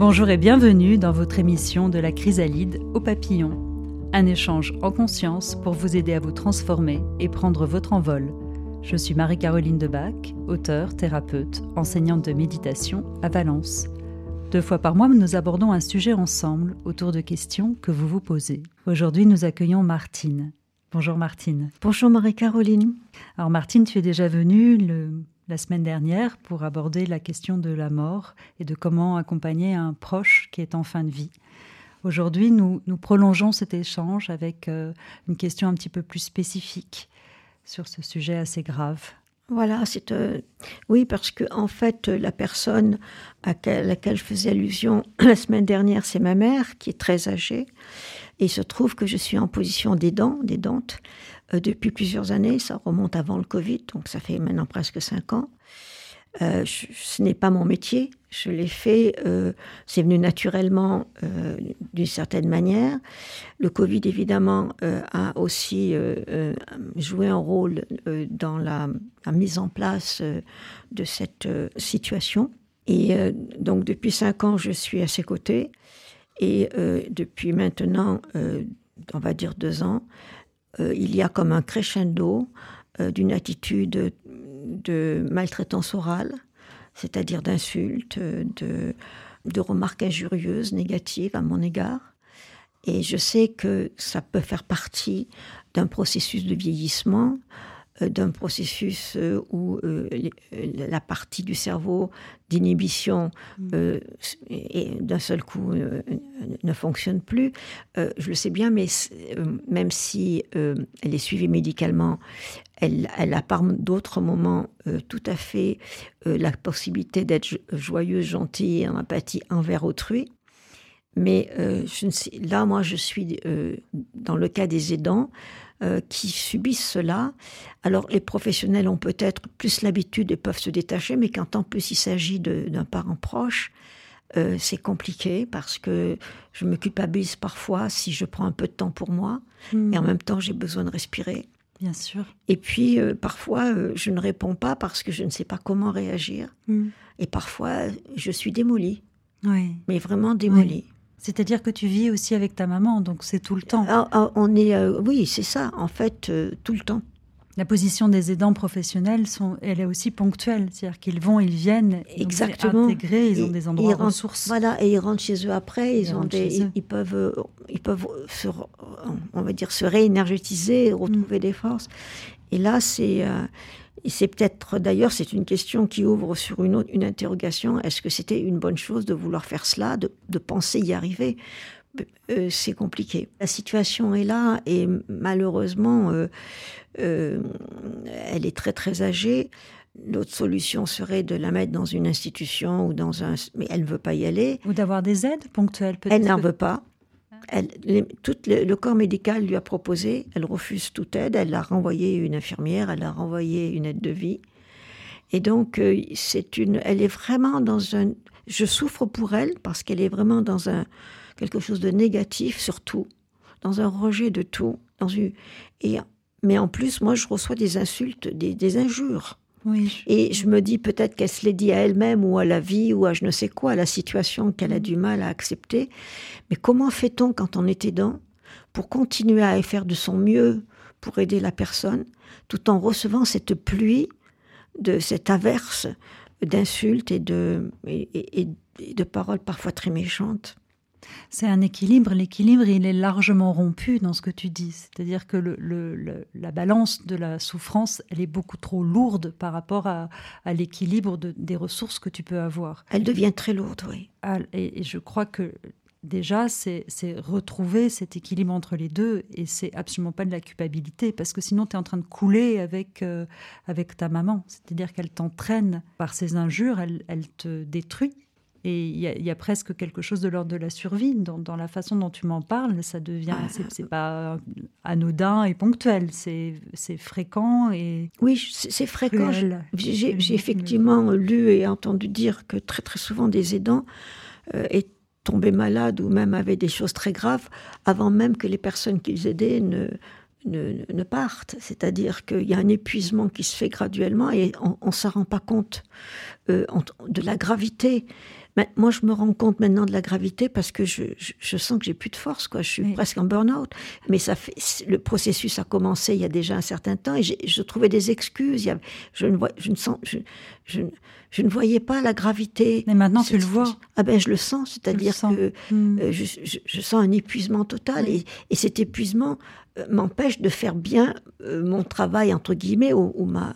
Bonjour et bienvenue dans votre émission de la chrysalide au papillon. Un échange en conscience pour vous aider à vous transformer et prendre votre envol. Je suis Marie-Caroline Debac, auteure, thérapeute, enseignante de méditation à Valence. Deux fois par mois, nous abordons un sujet ensemble autour de questions que vous vous posez. Aujourd'hui, nous accueillons Martine. Bonjour Martine. Bonjour Marie-Caroline. Alors Martine, tu es déjà venue le la semaine dernière pour aborder la question de la mort et de comment accompagner un proche qui est en fin de vie. Aujourd'hui, nous, prolongeons cet échange avec euh, une question un petit peu plus spécifique sur ce sujet assez grave. Voilà, c'est euh, oui parce que en fait la personne à laquelle je faisais allusion la semaine dernière, c'est ma mère qui est très âgée et il se trouve que je suis en position d'aidant, d'aidante euh, depuis plusieurs années. Ça remonte avant le Covid, donc ça fait maintenant presque cinq ans. Euh, ce n'est pas mon métier. Je l'ai fait, euh, c'est venu naturellement d'une certaine manière. Le Covid, évidemment, a aussi joué un rôle dans la, mise en place de cette situation. Et donc, depuis cinq ans, je suis à ses côtés. Et depuis maintenant, on va dire deux ans, euh, il y a comme un crescendo euh, d'une attitude de maltraitance orale, c'est-à-dire d'insultes, de, remarques injurieuses, négatives à mon égard. Et je sais que ça peut faire partie d'un processus de vieillissement, euh, d'un processus euh, où euh, la partie du cerveau d'inhibition mm. et d'un seul coup ne fonctionne plus. je le sais bien, mais même si elle est suivie médicalement, elle, elle a par d'autres moments tout à fait la possibilité d'être joyeuse, gentille, en empathie envers autrui. Mais je ne sais, là, moi, je suis dans le cas des aidants. Euh, qui subissent cela. Alors les professionnels ont peut-être plus l'habitude et peuvent se détacher, mais quand en plus il s'agit d'un parent proche, euh, c'est compliqué parce que je me culpabilise parfois si je prends un peu de temps pour moi et en hmm. même temps j'ai besoin de respirer. Bien sûr. Et puis euh, parfois je ne réponds pas parce que je ne sais pas comment réagir. Hmm. Et parfois je suis démolie. Oui. Mais vraiment démolie. C'est-à-dire que tu vis aussi avec ta maman, donc c'est tout le temps. Ah, ah, on est, euh, oui, c'est ça, en fait, euh, tout le temps. La position des aidants professionnels, sont, elle est aussi ponctuelle, c'est-à-dire qu'ils vont, ils viennent, exactement, intégrés, ils ont des endroits ils ressources. Voilà, et ils rentrent chez eux après, ils, ont des, ils, peuvent, euh, ils peuvent, se, on va dire, se réénergétiser, retrouver mm. des forces. Et là, c'est et c'est peut-être, d'ailleurs, c'est une question qui ouvre sur une, une interrogation. Est-ce que c'était une bonne chose de vouloir faire cela, de, de penser y arriver? Euh, C'est compliqué. La situation est là et malheureusement, euh, euh, elle est très très âgée. L'autre solution serait de la mettre dans une institution ou dans un... Mais elle ne veut pas y aller. Ou d'avoir des aides ponctuelles peut-être. Elle n'en veut pas tout le, corps médical lui a proposé, elle refuse toute aide, elle a renvoyé une infirmière, elle a renvoyé une aide de vie. Et donc, euh, c'est une, elle est vraiment dans un, je souffre pour elle parce qu'elle est vraiment dans un, quelque chose de négatif surtout, dans un rejet de tout, dans une, et, mais en plus, moi, je reçois des insultes, des, des injures. Et je me dis peut-être qu'elle se l'est dit à elle-même ou à la vie ou à je ne sais quoi, à la situation qu'elle a du mal à accepter. Mais comment fait-on quand on est aidant pour continuer à faire de son mieux pour aider la personne tout en recevant cette pluie de cette averse d'insultes et de, et de paroles parfois très méchantes? C'est un équilibre. L'équilibre, il est largement rompu dans ce que tu dis. C'est-à-dire que le, la balance de la souffrance, elle est beaucoup trop lourde par rapport à, l'équilibre des ressources que tu peux avoir. Elle devient très lourde, oui. Ah, et, je crois que déjà, c'est retrouver cet équilibre entre les deux et c'est absolument pas de la culpabilité parce que sinon tu es en train de couler avec, euh, avec ta maman. C'est-à-dire qu'elle t'entraîne par ses injures, elle, elle te détruit et il y, a presque quelque chose de l'ordre de la survie dans, la façon dont tu m'en parles. Ça devient, ah. c'est pas anodin et ponctuel, c'est fréquent et oui, c'est fréquent. J'ai effectivement lu et entendu dire que très très souvent des aidants euh, est tombés malades ou même avaient des choses très graves avant même que les personnes qu'ils aidaient ne ne, partent. C'est-à-dire qu'il y a un épuisement qui se fait graduellement et on ne s'en rend pas compte euh, de la gravité moi, je me rends compte maintenant de la gravité parce que je, je, sens que j'ai plus de force, quoi. Je suis presque en burn-out. Mais ça fait, le processus a commencé il y a déjà un certain temps et je trouvais des excuses. Il je ne vois, je ne sens, je, je, je, ne voyais pas la gravité. Mais maintenant, tu le vois. Ah ben, je le sens. C'est-à-dire que hmm. euh, je, sens un épuisement total et, et, cet épuisement euh, m'empêche de faire bien euh, mon travail entre guillemets ou, ou ma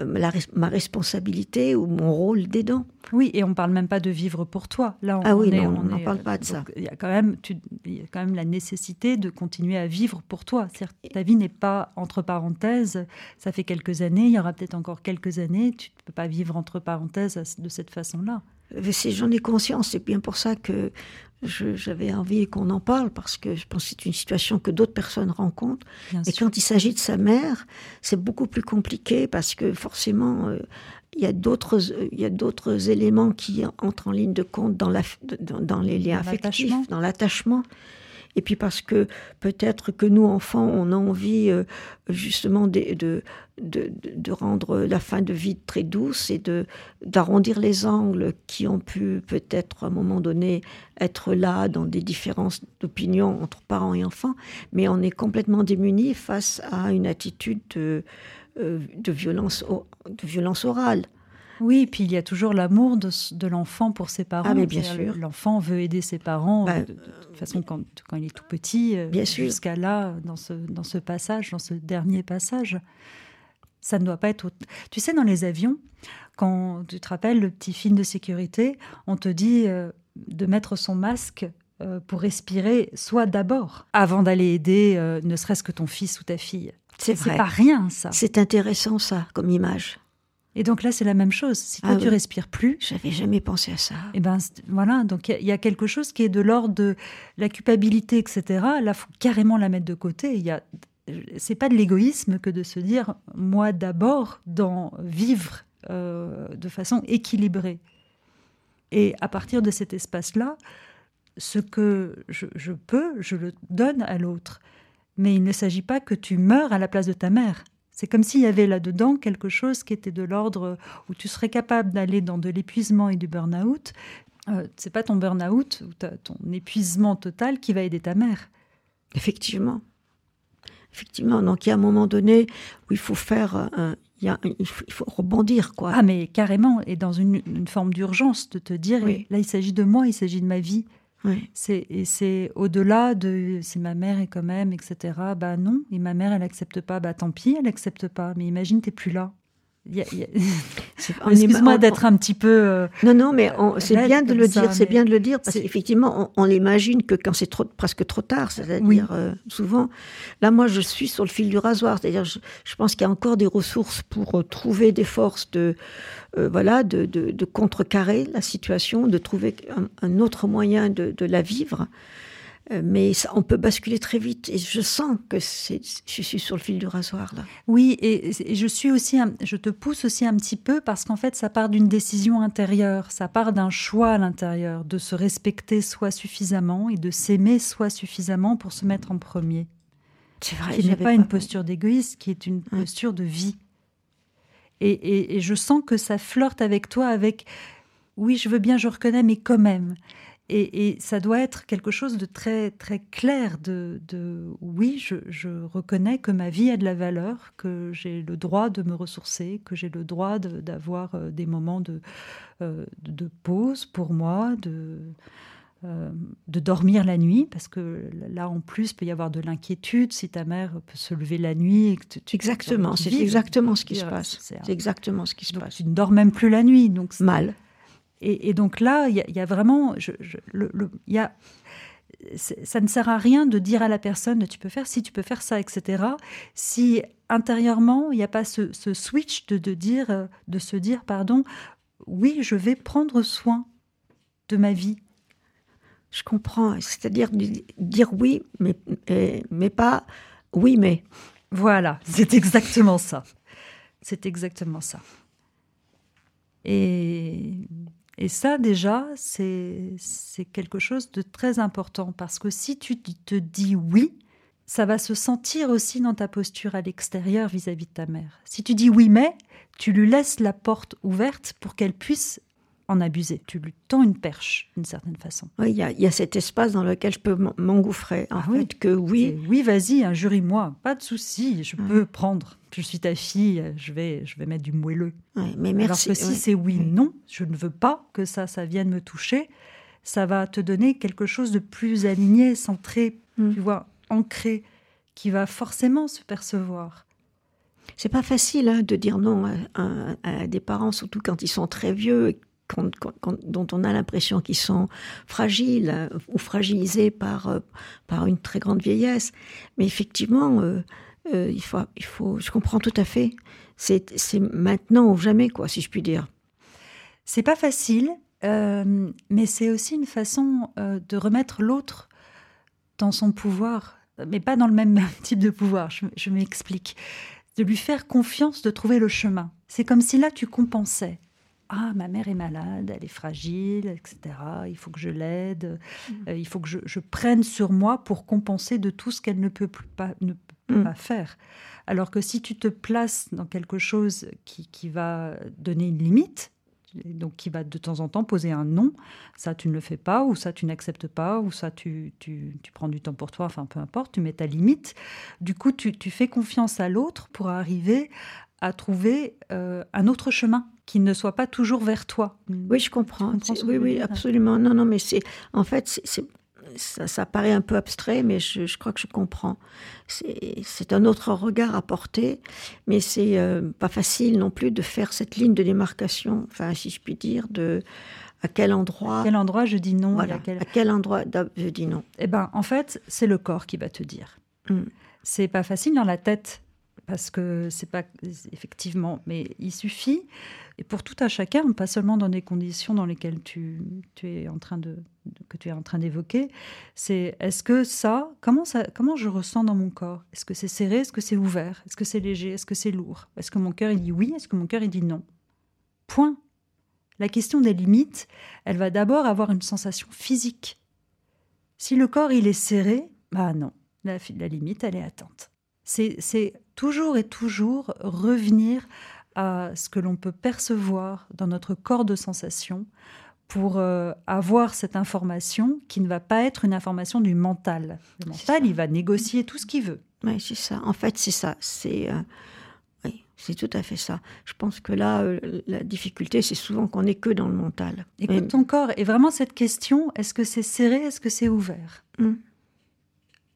euh, ma responsabilité ou mon rôle d'aidant. Oui, et on parle même pas de vivre pour toi. Là, on, ah oui, non, on n'en parle pas de ça. Il y a quand même, il y a quand même la nécessité de continuer à vivre pour toi. Ta vie n'est pas entre parenthèses. Ça fait quelques années, il y aura peut-être encore quelques années. Tu ne peux pas vivre entre parenthèses de cette façon-là. J'en ai conscience. C'est bien pour ça que j'avais envie qu'on en parle parce que je pense que c'est une situation que d'autres personnes rencontrent. et quand il s'agit de sa mère, c'est beaucoup plus compliqué parce que forcément, euh, il y a d'autres il y a d'autres éléments qui entrent en ligne de compte dans la dans, dans les liens affectifs, dans l'attachement et puis parce que peut-être que nous, enfants, on a envie euh, justement de, rendre la fin de vie très douce et d'arrondir les angles qui ont pu peut-être à un moment donné être là dans des différences d'opinion entre parents et enfants, mais on est complètement démunis face à une attitude de, euh, violence orale. Oui, puis il y a toujours l'amour de, de l'enfant pour ses parents. Ah, mais bien sûr. L'enfant veut aider ses parents bah, de, toute façon quand, quand, il est tout petit, euh, jusqu'à là, dans ce, dans ce passage, dans ce dernier passage. Ça ne doit pas être. Tu sais, dans les avions, quand tu te rappelles le petit film de sécurité, on te dit euh, de mettre son masque euh, pour respirer, soit d'abord, avant d'aller aider ne serait-ce que ton fils ou ta fille. C'est vrai. C'est pas rien, ça. C'est intéressant, ça, comme image. Et donc là, c'est la même chose. Si toi, ah tu respires plus. J'avais jamais pensé à ça. Et eh ben voilà, donc il y, a quelque chose qui est de l'ordre de la culpabilité, etc. Là, faut carrément la mettre de côté. Il y a, c'est pas de l'égoïsme que de se dire moi d'abord dans vivre euh, de façon équilibrée. Et à partir de cet espace-là, ce que je, je peux, je le donne à l'autre. Mais il ne s'agit pas que tu meurs à la place de ta mère. C'est comme s'il y avait là-dedans quelque chose qui était de l'ordre où tu serais capable d'aller dans de l'épuisement et du burn-out. Euh, c'est pas ton burn-out ou ton épuisement total qui va aider ta mère. Effectivement. Effectivement. Donc il y a un moment donné où il faut faire. il, faut, rebondir, quoi. Ah, mais carrément. Et dans une, forme d'urgence, de te dire là, il s'agit de moi, il s'agit de ma vie. C'est, et c'est au-delà de si ma mère est quand même, etc. Bah non, et ma mère, elle accepte pas. Bah tant pis, elle accepte pas. Mais imagine, t'es plus là. Excuse-moi d'être un petit peu. Euh, non, non, mais c'est bien de le dire. C'est bien de le dire parce qu'effectivement, on, l'imagine que quand c'est trop, presque trop tard, c'est-à-dire euh, souvent. Là, moi, je suis sur le fil du rasoir. C'est-à-dire, je, pense qu'il y a encore des ressources pour euh, trouver des forces de, voilà, de, de, contrecarrer la situation, de trouver un, autre moyen de, de la vivre. Euh, mais on peut basculer très vite et je sens que je suis sur le fil du rasoir là. Oui, et, je suis aussi, je te pousse aussi un petit peu parce qu'en fait, ça part d'une décision intérieure, ça part d'un choix à l'intérieur, de se respecter soi suffisamment et de s'aimer soi suffisamment pour se mettre en premier. C'est vrai. Qui n'est pas, une posture d'égoïste, qui est une posture de vie. Et, et je sens que ça flirte avec toi, avec oui, je veux bien, je reconnais, mais quand même. Et, ça doit être quelque chose de très très clair. De, oui, je, reconnais que ma vie a de la valeur, que j'ai le droit de me ressourcer, que j'ai le droit d'avoir euh, des moments de, euh, de pause pour moi, de euh, de dormir la nuit, parce que là, en plus, il peut y avoir de l'inquiétude si ta mère peut se lever la nuit. Et que tu, exactement, c'est exactement ce qui se passe. C'est exactement ce qui se passe. Tu ne dors même plus la nuit, donc mal. Et, donc là, il y, a vraiment, je, le, y a, ça ne sert à rien de dire à la personne tu peux faire si tu peux faire ça, etc. Si intérieurement il n'y a pas ce, switch de, de, dire, de se dire pardon, oui, je vais prendre soin de ma vie. Je comprends, c'est-à-dire dire oui, mais, mais pas oui, mais. Voilà, c'est exactement ça. C'est exactement ça. Et et ça, déjà, c'est quelque chose de très important parce que si tu te dis oui, ça va se sentir aussi dans ta posture à l'extérieur vis-à-vis de ta mère. Si tu dis oui, mais, tu lui laisses la porte ouverte pour qu'elle puisse en abuser. Tu lui tends une perche, d'une certaine façon. Oui, il y, a cet espace dans lequel je peux m'engouffrer. En ah fait, oui. que oui. Oui, vas-y, injurie-moi, pas de souci, je peux prendre. Je suis ta fille, je vais, je vais mettre du moelleux. mais merci. Alors que si c'est oui, non, je ne veux pas que ça, ça vienne me toucher, ça va te donner quelque chose de plus aligné, centré, mm. tu vois, ancré, qui va forcément se percevoir. C'est pas facile hein, de dire non à, des parents, surtout quand ils sont très vieux, dont on a l'impression qu'ils sont fragiles hein, ou fragilisés par, euh, par une très grande vieillesse. Mais effectivement, euh, euh, il, faut, il faut, je comprends tout à fait. C'est maintenant ou jamais, quoi, si je puis dire. C'est pas facile, mais c'est aussi une façon de remettre l'autre dans son pouvoir, mais pas dans le même type de pouvoir. je m'explique de lui faire confiance, de trouver le chemin. C'est comme si là, tu compensais. Ah, ma mère est malade, elle est fragile, etc. Il faut que je l'aide, mm. euh, il faut que je, prenne sur moi pour compenser de tout ce qu'elle ne peut, pas, ne peut mm. pas faire. Alors que si tu te places dans quelque chose qui, qui va donner une limite, donc qui va de temps en temps poser un non. Ça, tu ne le fais pas, ou ça, tu n'acceptes pas, ou ça, tu, tu, tu, prends du temps pour toi, enfin peu importe, tu mets ta limite. Du coup, tu, tu fais confiance à l'autre pour arriver à trouver euh, un autre chemin qui ne soit pas toujours vers toi. Oui, je comprends. oui, oui, absolument. Non, non, mais c'est en fait, c'est ça, paraît un peu abstrait, mais je, crois que je comprends. C'est un autre regard à porter, mais c'est euh, pas facile non plus de faire cette ligne de démarcation, enfin, si je puis dire, de à quel endroit. À quel endroit je dis non à, quel... endroit je dis non Eh ben, en fait, c'est le corps qui va te dire. Hmm. C'est pas facile dans la tête parce que c'est pas effectivement, mais il suffit. Et pour tout à chacun, pas seulement dans des conditions dans lesquelles tu, es en train de, que tu es en train d'évoquer, c'est est-ce que ça comment, ça, comment je ressens dans mon corps? Est-ce que c'est serré? Est-ce que c'est ouvert? Est-ce que c'est léger? Est-ce que c'est lourd? Est-ce que mon cœur il dit oui? Est-ce que mon cœur il dit non? Point. La question des limites, elle va d'abord avoir une sensation physique. Si le corps il est serré, bah non, la, la limite elle est atteinte. C'est toujours et toujours revenir à ce que l'on peut percevoir dans notre corps de sensation pour euh, avoir cette information qui ne va pas être une information du mental. Le mental, il va négocier tout ce qu'il veut. Oui, c'est ça. En fait, c'est ça. C'est euh, oui, c'est tout à fait ça. Je pense que là, euh, la difficulté, c'est souvent qu'on n'est que dans le mental. Écoute ton corps. Et vraiment cette question, est-ce que c'est serré, est-ce que c'est ouvert? Hum.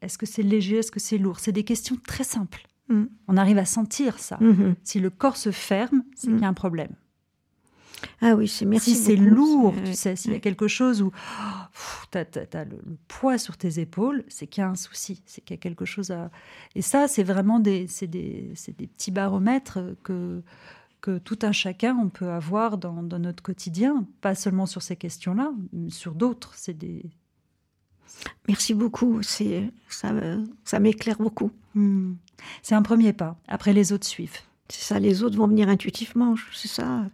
Est-ce que c'est léger, est-ce que c'est lourd? C'est des questions très simples. Mm. On arrive à sentir ça. Mm-hmm. Si le corps se ferme, c'est qu'il y a mm. un problème. Ah oui, c'est merci. Si c'est lourd, tu sais, s'il y a quelque chose où tu as, le, poids sur tes épaules, c'est qu'il y a un souci, c'est qu'il y a quelque chose à. Et ça, c'est vraiment des, des, des, petits baromètres que, que tout un chacun on peut avoir dans, dans notre quotidien, pas seulement sur ces questions-là, mais sur d'autres. C'est des, Merci beaucoup, c'est ça, ça m'éclaire beaucoup. Hmm. C'est un premier pas. Après, les autres suivent. C'est ça, les autres vont venir intuitivement, c'est ça.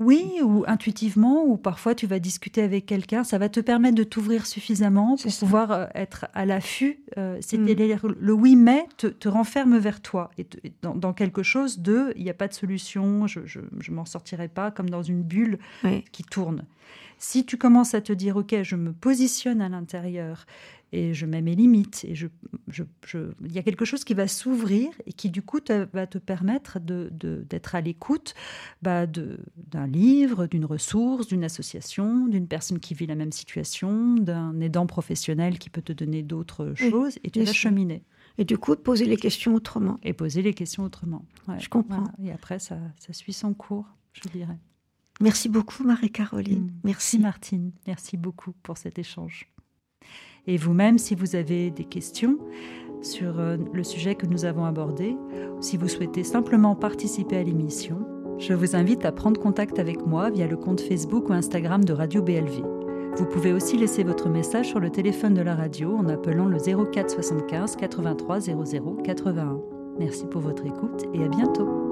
Oui, ou intuitivement, ou parfois tu vas discuter avec quelqu'un, ça va te permettre de t'ouvrir suffisamment pour pouvoir euh, être à l'affût. Euh, hmm. Le oui mais te, renferme vers toi, et dans, quelque chose de il n'y a pas de solution, je ne m'en sortirai pas, comme dans une bulle qui tourne. Si tu commences à te dire, OK, je me positionne à l'intérieur et je mets mes limites, et je, il y a quelque chose qui va s'ouvrir et qui, du coup, va te permettre d'être à l'écoute bah, d'un livre, d'une ressource, d'une association, d'une personne qui vit la même situation, d'un aidant professionnel qui peut te donner d'autres choses, et tu vas cheminer. Et du coup, poser les questions autrement. Et poser les questions autrement. je comprends. Et après, ça, ça suit son cours, je dirais. Merci beaucoup, Marie-Caroline. Mm. Merci. Martine. Merci beaucoup pour cet échange. Et vous-même, si vous avez des questions sur euh, le sujet que nous avons abordé, ou si vous souhaitez simplement participer à l'émission, je vous invite à prendre contact avec moi via le compte Facebook ou Instagram de Radio BLV. Vous pouvez aussi laisser votre message sur le téléphone de la radio en appelant le 04 75 83 00 81. Merci pour votre écoute et à bientôt.